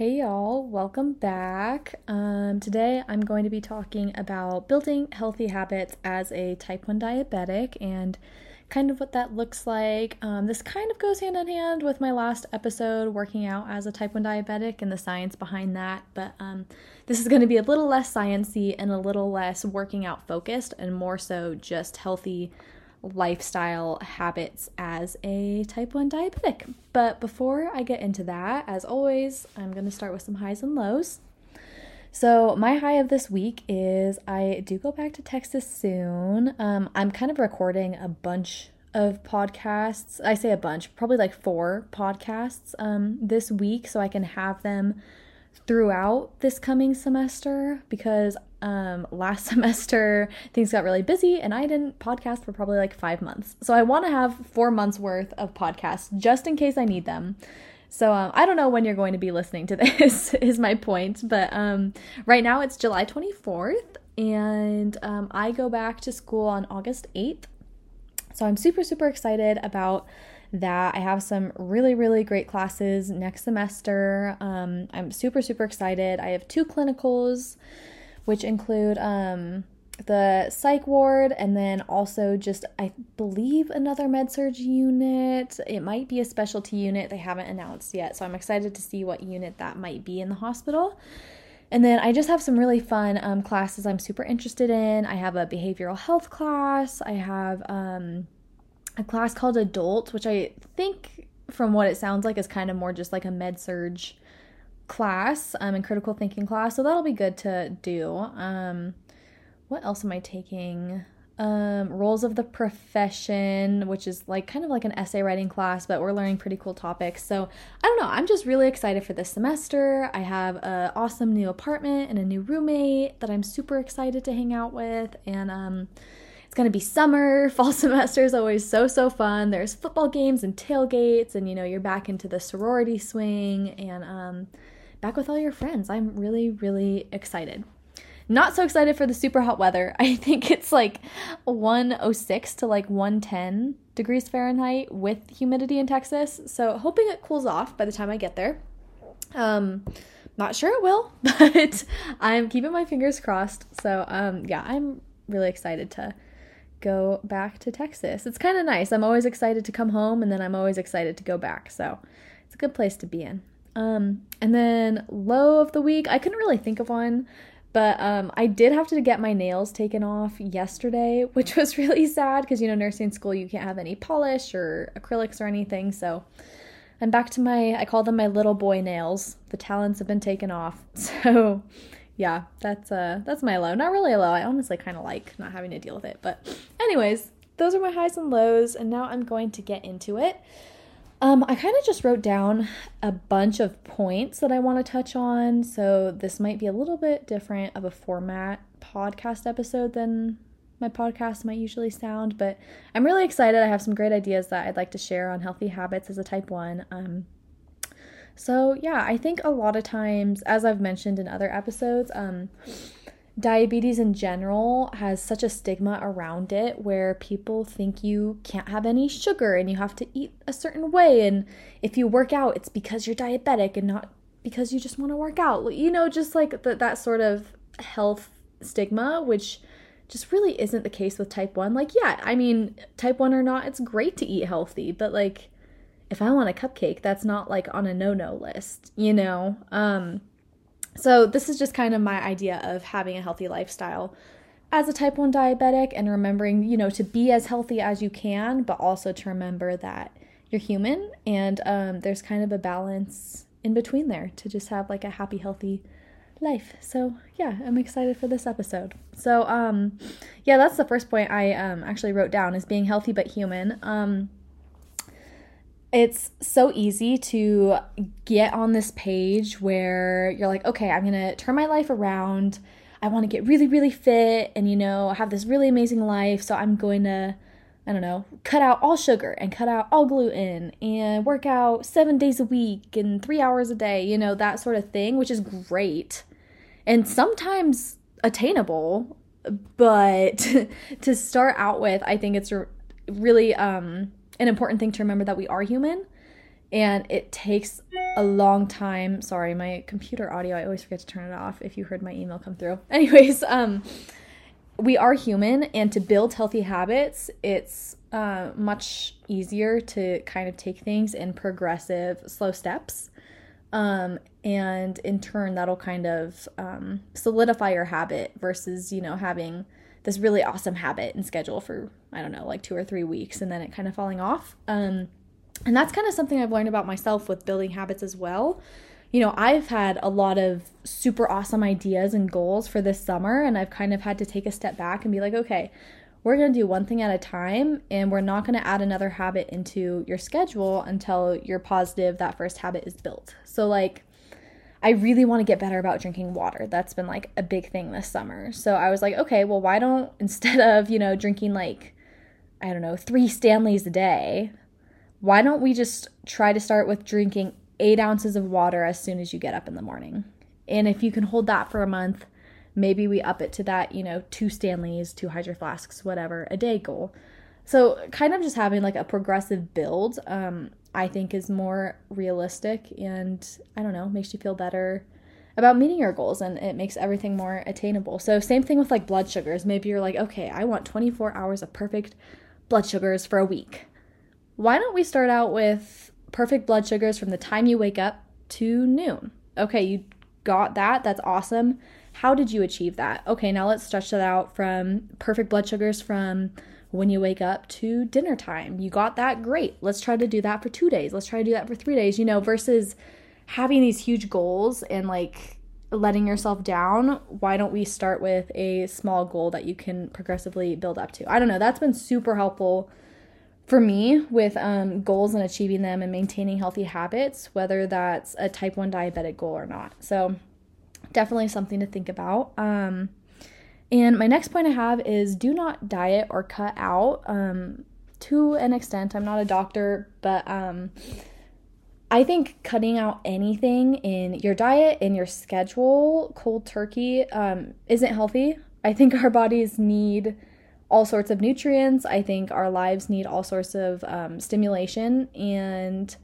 Hey y'all, welcome back. Um, today I'm going to be talking about building healthy habits as a type 1 diabetic and kind of what that looks like. Um, this kind of goes hand in hand with my last episode, working out as a type 1 diabetic and the science behind that. But um, this is going to be a little less sciency and a little less working out focused and more so just healthy lifestyle habits as a type 1 diabetic. But before I get into that, as always, I'm going to start with some highs and lows. So, my high of this week is I do go back to Texas soon. Um, I'm kind of recording a bunch of podcasts. I say a bunch, probably like four podcasts um, this week, so I can have them throughout this coming semester because um, last semester things got really busy and I didn't podcast for probably like five months. So I want to have four months worth of podcasts just in case I need them. So um, I don't know when you're going to be listening to this, is my point. But um, right now it's July 24th and um, I go back to school on August 8th. So I'm super, super excited about that. I have some really, really great classes next semester. Um, I'm super, super excited. I have two clinicals which include um, the psych ward and then also just I believe another med surg unit. It might be a specialty unit. They haven't announced yet. So I'm excited to see what unit that might be in the hospital. And then I just have some really fun um, classes I'm super interested in. I have a behavioral health class. I have um, a class called Adult, which I think from what it sounds like is kind of more just like a med surg class um, and critical thinking class, so that'll be good to do. Um, what else am I taking? Um, roles of the profession, which is like kind of like an essay writing class, but we're learning pretty cool topics. So I don't know. I'm just really excited for this semester. I have an awesome new apartment and a new roommate that I'm super excited to hang out with, and um, it's gonna be summer. Fall semester is always so so fun. There's football games and tailgates, and you know you're back into the sorority swing and um back with all your friends. I'm really, really excited. Not so excited for the super hot weather. I think it's like 106 to like 110 degrees Fahrenheit with humidity in Texas. So hoping it cools off by the time I get there. Um, not sure it will, but I'm keeping my fingers crossed. So um, yeah, I'm really excited to go back to Texas. It's kind of nice. I'm always excited to come home and then I'm always excited to go back. So it's a good place to be in. Um, and then low of the week, I couldn't really think of one, but um, I did have to get my nails taken off yesterday, which was really sad because you know nursing school you can't have any polish or acrylics or anything. So I'm back to my I call them my little boy nails. The talons have been taken off. So yeah, that's uh that's my low. Not really a low. I honestly kind of like not having to deal with it. But anyways, those are my highs and lows, and now I'm going to get into it. Um, I kind of just wrote down a bunch of points that I want to touch on. So this might be a little bit different of a format podcast episode than my podcast might usually sound, but I'm really excited. I have some great ideas that I'd like to share on healthy habits as a type 1. Um, so, yeah, I think a lot of times, as I've mentioned in other episodes, um, diabetes in general has such a stigma around it where people think you can't have any sugar and you have to eat a certain way. And if you work out it's because you're diabetic and not because you just want to work out. You know just like the, that sort of health stigma which just really isn't the case with type 1 like yeah i mean type 1 or not it's great to eat healthy but like if i want a cupcake that's not like on a no-no list you know? Um so, this is just kind of my idea of having a healthy lifestyle as a type 1 diabetic and remembering, you know, to be as healthy as you can, but also to remember that you're human and um, there's kind of a balance in between there to just have like a happy, healthy life. So, yeah, I'm excited for this episode. So, um, yeah, that's the first point I um, actually wrote down is being healthy but human. Um, it's so easy to get on this page where you're like, okay, I'm gonna turn my life around. I wanna get really, really fit and, you know, have this really amazing life. So I'm going to, I don't know, cut out all sugar and cut out all gluten and work out seven days a week and three hours a day, you know, that sort of thing, which is great and sometimes attainable. But to start out with, I think it's really, um, an important thing to remember that we are human and it takes a long time. Sorry, my computer audio, I always forget to turn it off if you heard my email come through. Anyways, um, we are human, and to build healthy habits, it's uh, much easier to kind of take things in progressive, slow steps. Um, and in turn, that'll kind of um, solidify your habit versus, you know, having this really awesome habit and schedule for, I don't know, like two or three weeks and then it kind of falling off. Um, and that's kind of something I've learned about myself with building habits as well. You know, I've had a lot of super awesome ideas and goals for this summer, and I've kind of had to take a step back and be like, okay, we're going to do one thing at a time, and we're not going to add another habit into your schedule until you're positive that first habit is built. So, like, I really want to get better about drinking water. That's been like a big thing this summer. So I was like, okay, well, why don't, instead of, you know, drinking like, I don't know, three Stanleys a day, why don't we just try to start with drinking eight ounces of water as soon as you get up in the morning? And if you can hold that for a month, maybe we up it to that, you know, two Stanleys, two Hydro Flasks, whatever, a day goal. So kind of just having like a progressive build, um, I think is more realistic and I don't know, makes you feel better about meeting your goals and it makes everything more attainable. So same thing with like blood sugars. Maybe you're like, okay, I want 24 hours of perfect blood sugars for a week why don't we start out with perfect blood sugars from the time you wake up to noon? Okay, you got that. That's awesome. How did you achieve that? Okay, now let's stretch that out from perfect blood sugars from when you wake up to dinner time. You got that? Great. Let's try to do that for two days. Let's try to do that for three days, you know, versus having these huge goals and like letting yourself down. Why don't we start with a small goal that you can progressively build up to? I don't know. That's been super helpful for me with um, goals and achieving them and maintaining healthy habits, whether that's a type 1 diabetic goal or not. So, definitely something to think about. Um, and my next point I have is do not diet or cut out. Um, to an extent, I'm not a doctor, but um, I think cutting out anything in your diet, in your schedule, cold turkey, um, isn't healthy. I think our bodies need all sorts of nutrients. I think our lives need all sorts of um, stimulation, and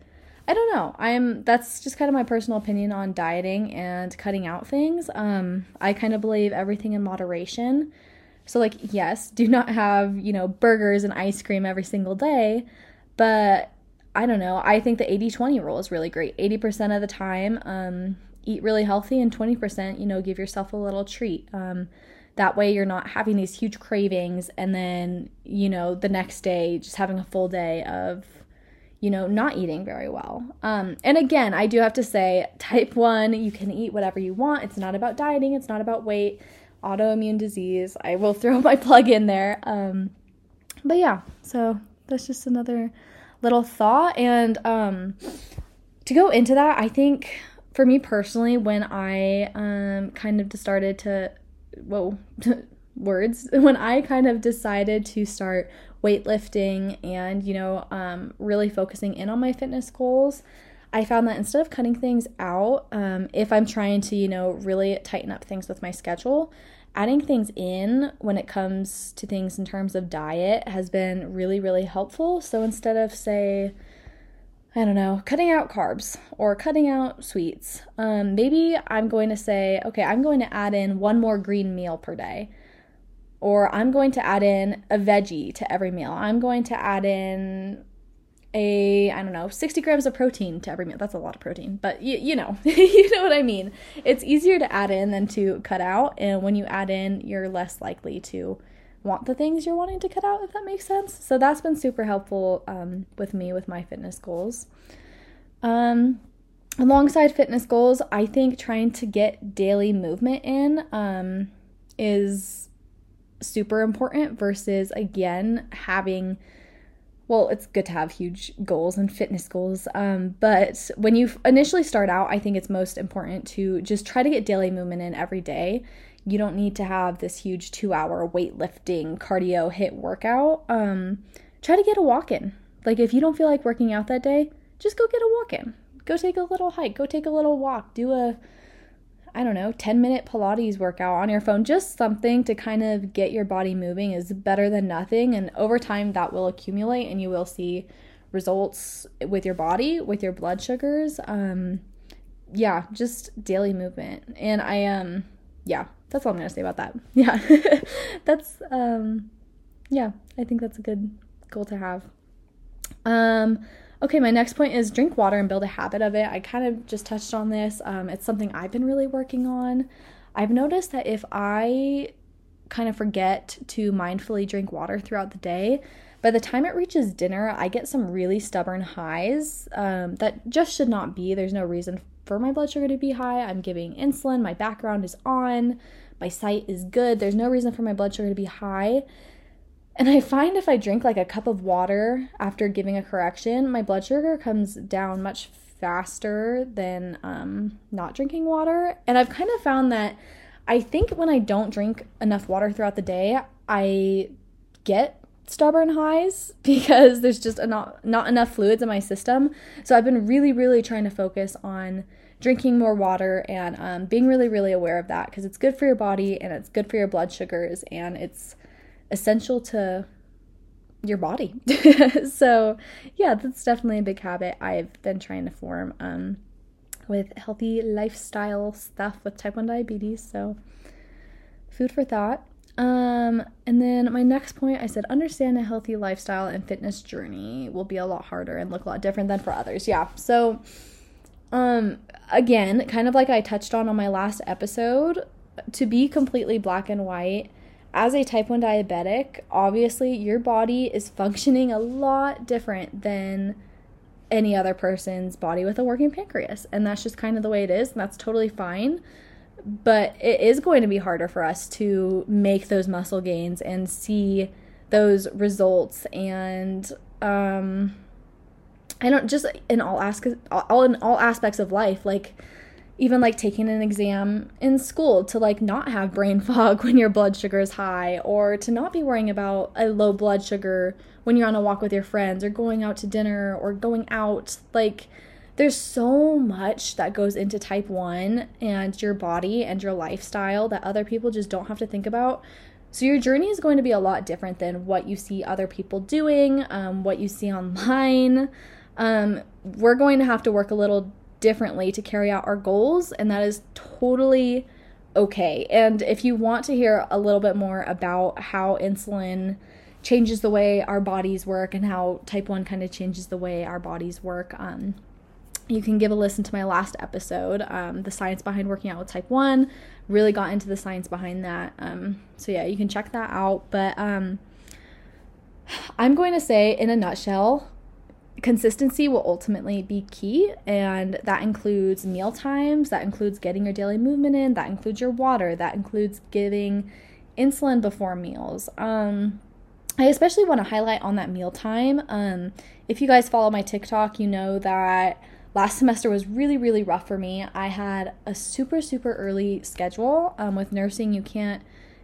I don't know. I'm that's just kind of my personal opinion on dieting and cutting out things. Um, I kind of believe everything in moderation. So like, yes, do not have you know burgers and ice cream every single day, but I don't know. I think the 80-20 rule is really great. 80% of the time, um, eat really healthy, and 20%, you know, give yourself a little treat. Um, that way, you're not having these huge cravings and then, you know, the next day just having a full day of, you know, not eating very well. Um, and again, I do have to say, type 1, you can eat whatever you want. It's not about dieting, it's not about weight, autoimmune disease. I will throw my plug in there. Um, but yeah, so that's just another little thought. And um, to go into that, I think for me personally, when I um, kind of started to whoa, words, when I kind of decided to start weightlifting and, you know, um, really focusing in on my fitness goals, I found that instead of cutting things out, um, if I'm trying to, you know, really tighten up things with my schedule, adding things in when it comes to things in terms of diet has been really, really helpful. So instead of, say, I don't know, cutting out carbs or cutting out sweets. Um, maybe I'm going to say, okay, I'm going to add in one more green meal per day. Or I'm going to add in a veggie to every meal. I'm going to add in a, I don't know, 60 grams of protein to every meal. That's a lot of protein, but you, you know, you know what I mean. It's easier to add in than to cut out. And when you add in, you're less likely to want the things you're wanting to cut out, if that makes sense. So that's been super helpful um, with me with my fitness goals. Um, alongside fitness goals, I think trying to get daily movement in um, is super important versus, again, having well, it's good to have huge goals and fitness goals. Um, but when you initially start out, I think it's most important to just try to get daily movement in every day you don't need to have this huge two hour weightlifting cardio HIIT workout. Um, try to get a walk in. Like if you don't feel like working out that day, just go get a walk in. Go take a little hike. Go take a little walk. Do a, I don't know, 10 minute Pilates workout on your phone. Just something to kind of get your body moving is better than nothing. And over time, that will accumulate and you will see results with your body, with your blood sugars. Um, yeah, just daily movement. And I um yeah, that's all I'm gonna say about that. Yeah. that's um yeah, I think that's a good goal to have. Um okay, my next point is drink water and build a habit of it. I kind of just touched on this. Um it's something I've been really working on. I've noticed that if I kind of forget to mindfully drink water throughout the day, by the time it reaches dinner, I get some really stubborn highs um, that just should not be. There's no reason for my blood sugar to be high. I'm giving insulin, my background is on, my site is good. There's no reason for my blood sugar to be high. And I find if I drink like a cup of water after giving a correction, my blood sugar comes down much faster than um, not drinking water. And I've kind of found that I think when I don't drink enough water throughout the day, I get stubborn highs because there's just not, not enough fluids in my system. So I've been really, really trying to focus on drinking more water and um, being really, really aware of that because it's good for your body and it's good for your blood sugars and it's essential to your body. so, yeah, that's definitely a big habit I've been trying to form um, with healthy lifestyle stuff with type 1 diabetes. So, food for thought. Um, and then my next point, I said, understand a healthy lifestyle and fitness journey will be a lot harder and look a lot different than for others. Yeah. So, um, again, kind of like I touched on on my last episode, to be completely black and white, as a type 1 diabetic, obviously your body is functioning a lot different than any other person's body with a working pancreas. And that's just kind of the way it is, and that's totally fine but it is going to be harder for us to make those muscle gains and see those results and um I don't just in all aspects all in all aspects of life like even like taking an exam in school to like not have brain fog when your blood sugar is high or to not be worrying about a low blood sugar when you're on a walk with your friends or going out to dinner or going out like there's so much that goes into type 1 and your body and your lifestyle that other people just don't have to think about. So, your journey is going to be a lot different than what you see other people doing, um, what you see online. Um, we're going to have to work a little differently to carry out our goals, and that is totally okay. And if you want to hear a little bit more about how insulin changes the way our bodies work and how type 1 kind of changes the way our bodies work, um, you can give a listen to my last episode, um, the science behind working out with type 1. Really got into the science behind that. Um, so, yeah, you can check that out. But um, I'm going to say, in a nutshell, consistency will ultimately be key. And that includes meal times, that includes getting your daily movement in, that includes your water, that includes giving insulin before meals. Um, I especially want to highlight on that meal time. Um, if you guys follow my TikTok, you know that last semester was really, really rough for me. I had a super, super early schedule. Um, with nursing, you can't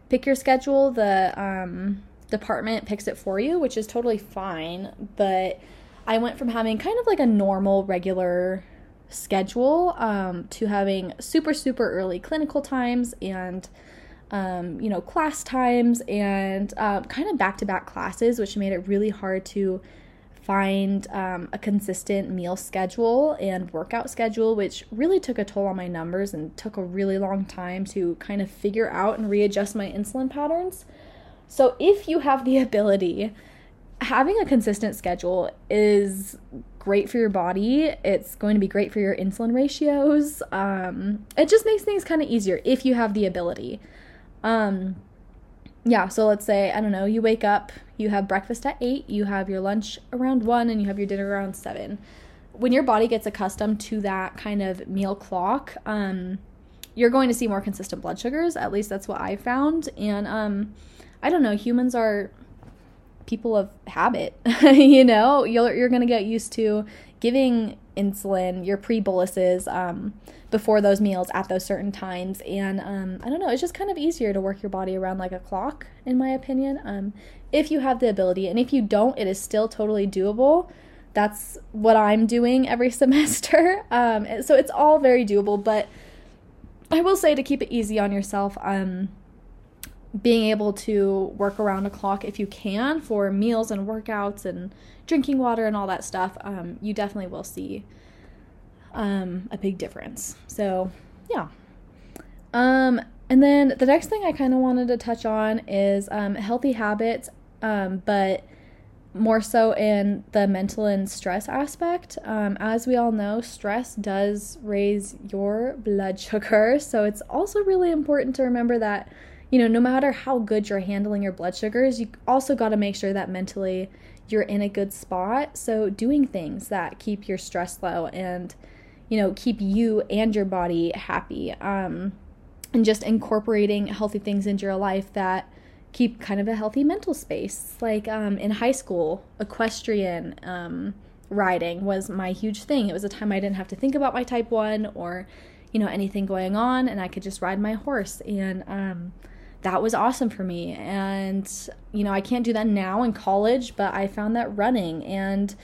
pick your schedule, the um, department picks it for you, which is totally fine. But I went from having kind of like a normal, regular schedule um, to having super, super early clinical times and um, you know, class times and uh, kind of back to back classes, which made it really hard to find um, a consistent meal schedule and workout schedule, which really took a toll on my numbers and took a really long time to kind of figure out and readjust my insulin patterns. So, if you have the ability, having a consistent schedule is great for your body. It's going to be great for your insulin ratios. Um, it just makes things kind of easier if you have the ability. Um, yeah, so let's say, I don't know, you wake up, you have breakfast at 8, you have your lunch around 1, and you have your dinner around 7. When your body gets accustomed to that kind of meal clock, um, you're going to see more consistent blood sugars. At least that's what I found. And um, I don't know, humans are people of habit. you know, you're, you're going to get used to giving insulin, your pre boluses um, before those meals at those certain times. And um, I don't know, it's just kind of easier to work your body around like a clock, in my opinion, um, if you have the ability. And if you don't, it is still totally doable. That's what I'm doing every semester. Um, so it's all very doable. But I will say to keep it easy on yourself, um, being able to work around a clock if you can for meals and workouts and drinking water and all that stuff, um, you definitely will see um, a big difference. So, yeah. Um, and then the next thing I kind of wanted to touch on is um, healthy habits, um, but more so in the mental and stress aspect. Um, as we all know, stress does raise your blood sugar. So it's also really important to remember that, you know, no matter how good you're handling your blood sugars, you also got to make sure that mentally you're in a good spot. So doing things that keep your stress low and, you know, keep you and your body happy. Um, and just incorporating healthy things into your life that keep kind of a healthy mental space. Like um, in high school, equestrian um, riding was my huge thing. It was a time I didn't have to think about my type 1 or, you know, anything going on, and I could just ride my horse. And um, that was awesome for me. And, you know, I can't do that now in college, but I found that running and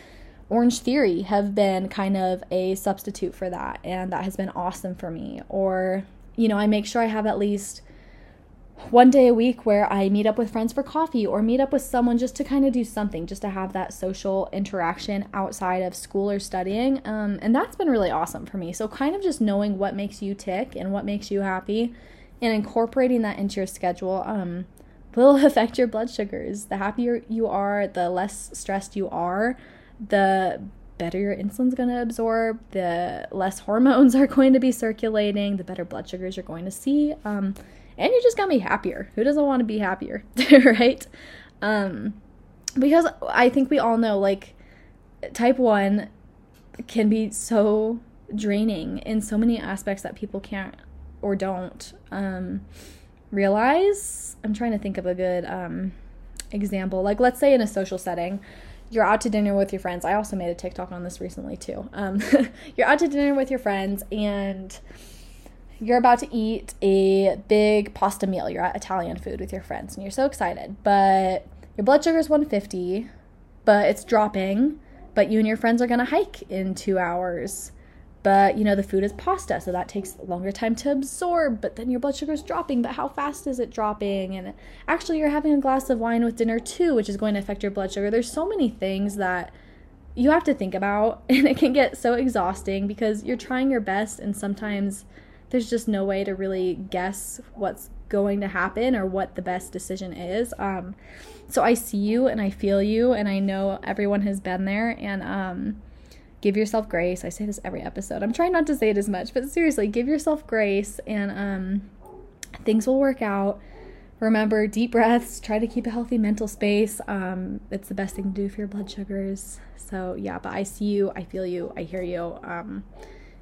Orangetheory have been kind of a substitute for that. And that has been awesome for me. Or, you know, I make sure I have at least one day a week where I meet up with friends for coffee or meet up with someone just to kind of do something, just to have that social interaction outside of school or studying. Um, and that's been really awesome for me. So, kind of just knowing what makes you tick and what makes you happy and incorporating that into your schedule um, will affect your blood sugars. The happier you are, the less stressed you are, the better your insulin's going to absorb, the less hormones are going to be circulating, the better blood sugars you're going to see. Um, and you're just gonna be happier. Who doesn't want to be happier, right? Um, because I think we all know like type 1 can be so draining in so many aspects that people can't or don't um, realize. I'm trying to think of a good um, example. Like, let's say in a social setting, you're out to dinner with your friends. I also made a TikTok on this recently too. Um, you're out to dinner with your friends and you're about to eat a big pasta meal. You're at Italian food with your friends and you're so excited, but your blood sugar is 150, but it's dropping. But you and your friends are going to hike in two hours. But you know, the food is pasta, so that takes longer time to absorb. But then your blood sugar is dropping, but how fast is it dropping? And actually, you're having a glass of wine with dinner too, which is going to affect your blood sugar. There's so many things that you have to think about, and it can get so exhausting because you're trying your best, and sometimes there's just no way to really guess what's going to happen or what the best decision is. Um, so I see you and I feel you, and I know everyone has been there. And um, give yourself grace. I say this every episode. I'm trying not to say it as much, but seriously, give yourself grace, and um, things will work out. Remember, deep breaths. Try to keep a healthy mental space. Um, it's the best thing to do for your blood sugars. So yeah, but I see you. I feel you. I hear you. Um,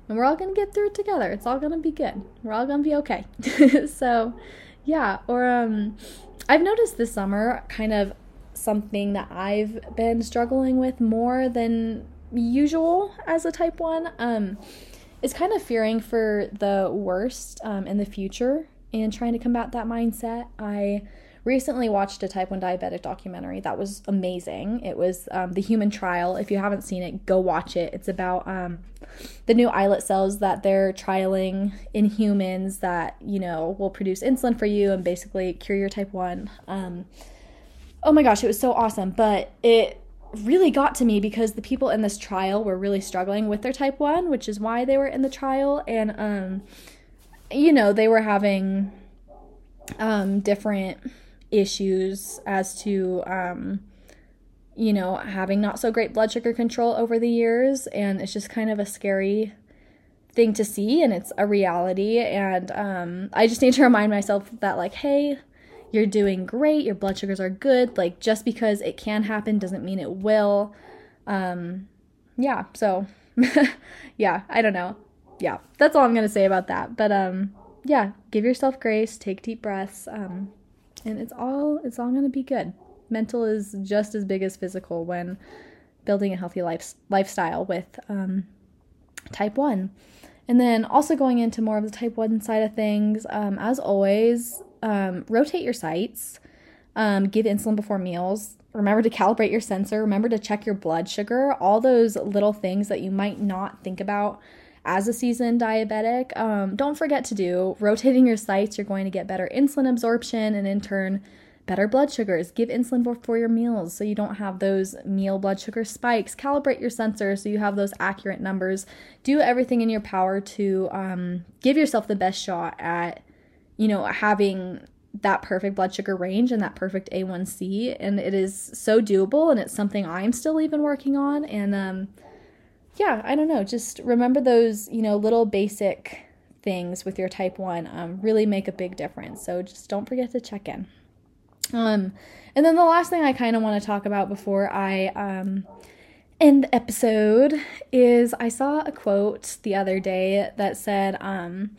and we're all going to get through it together. It's all going to be good. We're all going to be okay. so, yeah, or um I've noticed this summer kind of something that I've been struggling with more than usual as a type 1 um is kind of fearing for the worst um, in the future and trying to combat that mindset. I recently watched a type 1 diabetic documentary that was amazing. It was um, The Human Trial. If you haven't seen it, go watch it. It's about um, the new islet cells that they're trialing in humans that, you know, will produce insulin for you and basically cure your type 1. Um, oh my gosh, it was so awesome. But it really got to me because the people in this trial were really struggling with their type 1, which is why they were in the trial. And, um, you know, they were having um, different issues as to um, you know having not so great blood sugar control over the years. And it's just kind of a scary thing to see. And it's a reality. And um, i just need to remind myself that like hey you're doing great your blood sugars are good like just because it can happen doesn't mean it will um, yeah so yeah i don't know yeah that's all i'm gonna say about that but um yeah give yourself grace take deep breaths um and it's all it's all to be good. Mental is just as big as physical when building a healthy life, lifestyle with um, type 1. And then also going into more of the type 1 side of things, um, as always, um, rotate your sites, um, give insulin before meals. Remember to calibrate your sensor. Remember to check your blood sugar. All those little things that you might not think about as a seasoned diabetic, um, don't forget to do rotating your sites. You're going to get better insulin absorption and in turn, better blood sugars. Give insulin before your meals so you don't have those meal blood sugar spikes. Calibrate your sensor so you have those accurate numbers. Do everything in your power to um, give yourself the best shot at, you know, having that perfect blood sugar range and that perfect A1C. And it is so doable and it's something I'm still even working on. And um, yeah, I don't know. Just remember those, you know, little basic things with your type 1 um, really make a big difference. So just don't forget to check in. Um, and then the last thing I kind of want to talk about before I um, end the episode is I saw a quote the other day that said, um,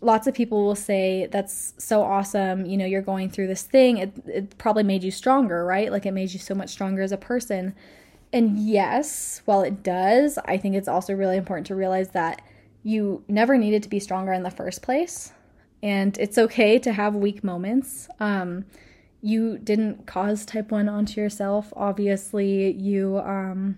lots of people will say that's so awesome you know you're going through this thing. It, it probably made you stronger right? Like it made you so much stronger as a person and yes while it does i think it's also really important to realize that you never needed to be stronger in the first place. And it's okay to have weak moments. Um, you didn't cause type 1 onto yourself obviously you um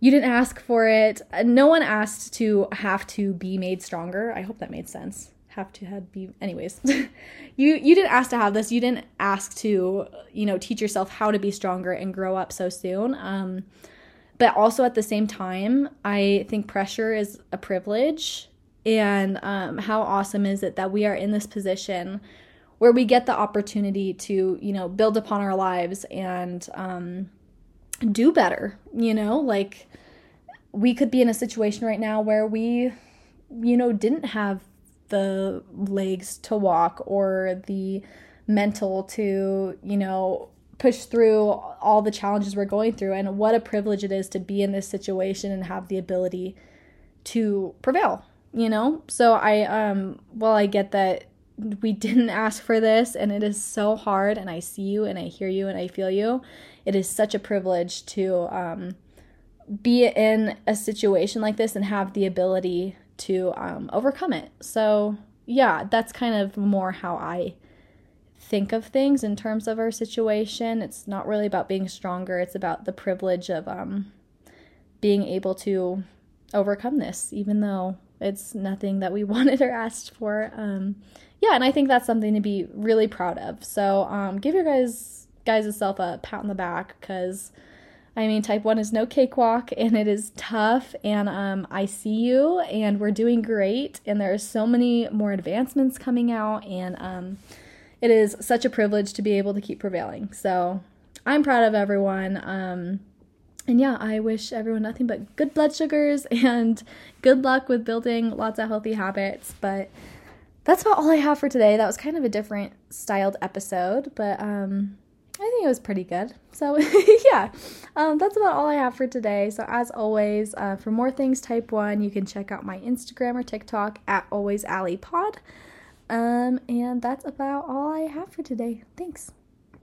you didn't ask for it. No one asked to have to be made stronger. I hope that made sense. Have to had be anyways. You you didn't ask to have this. You didn't ask to you know teach yourself how to be stronger and grow up so soon. Um but also at the same time i think pressure is a privilege. And um, how awesome is it that we are in this position where we get the opportunity to, you know, build upon our lives and um, do better, you know, like we could be in a situation right now where we, you know, didn't have the legs to walk or the mental to, you know, push through all the challenges we're going through. And what a privilege it is to be in this situation and have the ability to prevail, you know? So I, um, well, I get that we didn't ask for this and it is so hard and i see you and i hear you and i feel you. It is such a privilege to um, be in a situation like this and have the ability to um, overcome it. So yeah that's kind of more how i think of things in terms of our situation. It's not really about being stronger. It's about the privilege of um, being able to overcome this even though it's nothing that we wanted or asked for um, yeah, and I think that's something to be really proud of. So um, give your guys guys yourself a pat on the back because I mean type one is no cakewalk and it is tough. And um, I see you, and we're doing great. And there are so many more advancements coming out, and um, it is such a privilege to be able to keep prevailing. So I'm proud of everyone. And yeah, I wish everyone nothing but good blood sugars and good luck with building lots of healthy habits. But that's about all I have for today. That was kind of a different styled episode, but um, I think it was pretty good. So, yeah, um, that's about all I have for today. So, as always, uh, for more things type 1, you can check out my Instagram or TikTok at always Pod. Um, and that's about all I have for today. Thanks.